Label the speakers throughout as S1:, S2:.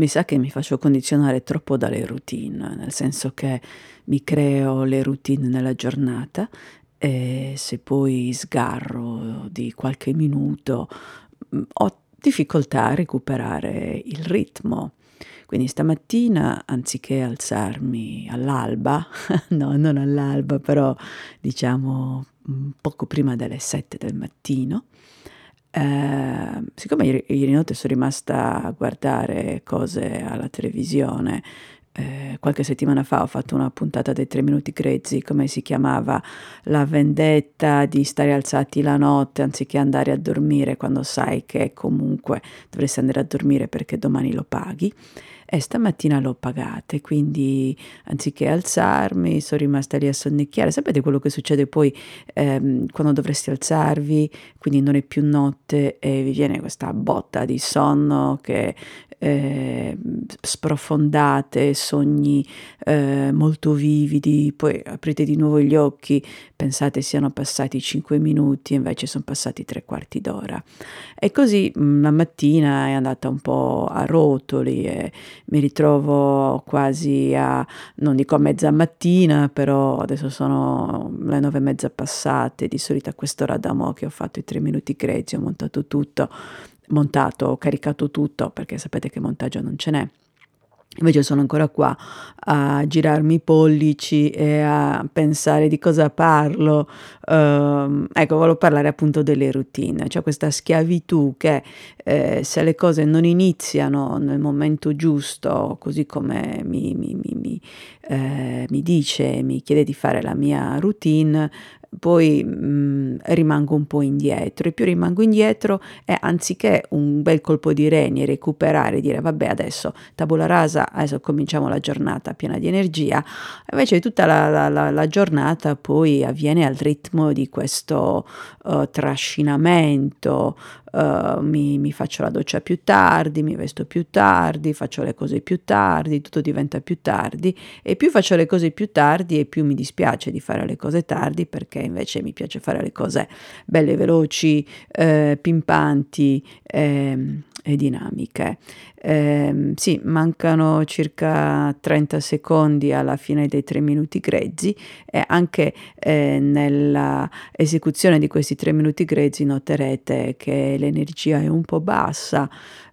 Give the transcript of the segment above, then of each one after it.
S1: mi sa che mi faccio condizionare troppo dalle routine, nel senso che mi creo le routine nella giornata e se poi sgarro di qualche minuto mm, ho difficoltà a recuperare il ritmo. Quindi stamattina, anziché alzarmi all'alba, no, non all'alba, però diciamo mm, poco prima delle 7 del mattino, eh, siccome ieri, ieri notte sono rimasta a guardare cose alla televisione, eh, qualche settimana fa ho fatto una puntata dei tre minuti grezzi, come si chiamava, la vendetta di stare alzati la notte anziché andare a dormire quando sai che comunque dovresti andare a dormire perché domani lo paghi e stamattina l'ho pagate, quindi anziché alzarmi sono rimasta lì a sonnecchiare. Sapete quello che succede poi ehm, quando dovresti alzarvi, quindi non è più notte e vi viene questa botta di sonno che eh, sprofondate, sogni eh, molto vividi, poi aprite di nuovo gli occhi, pensate siano passati 5 minuti, invece sono passati tre quarti d'ora. E così mm, la mattina è andata un po' a rotoli e mi ritrovo quasi a, non dico a mezza mattina, però adesso sono le nove e mezza passate, di solito a quest'ora da mo' che ho fatto i tre minuti grezzi, ho montato tutto montato, ho caricato tutto perché sapete che montaggio non ce n'è. Invece sono ancora qua a girarmi i pollici e a pensare di cosa parlo. Uh, ecco, volevo parlare appunto delle routine, cioè questa schiavitù che eh, se le cose non iniziano nel momento giusto, così come mi, mi, mi, eh, mi dice, mi chiede di fare la mia routine, poi mh, rimango un po' indietro. E più rimango indietro e anziché un bel colpo di reni recuperare dire vabbè adesso tabula rasa adesso cominciamo la giornata piena di energia invece tutta la, la, la, la giornata poi avviene al ritmo di questo uh, trascinamento uh, mi, mi faccio la doccia più tardi mi vesto più tardi faccio le cose più tardi tutto diventa più tardi. E più faccio le cose più tardi e più mi dispiace di fare le cose tardi perché invece mi piace fare le cose belle, veloci, eh, pimpanti eh, e dinamiche. Eh, sì, mancano circa 30 secondi alla fine dei tre minuti grezzi e anche eh, nella esecuzione di questi tre minuti grezzi noterete che l'energia è un po' bassa,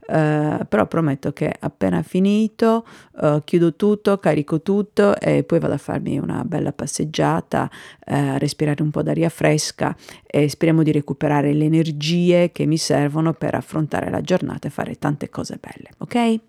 S1: Uh, però prometto che appena finito uh, chiudo tutto, carico tutto e poi vado a farmi una bella passeggiata, uh, respirare un po' d'aria fresca e speriamo di recuperare le energie che mi servono per affrontare la giornata e fare tante cose belle, ok?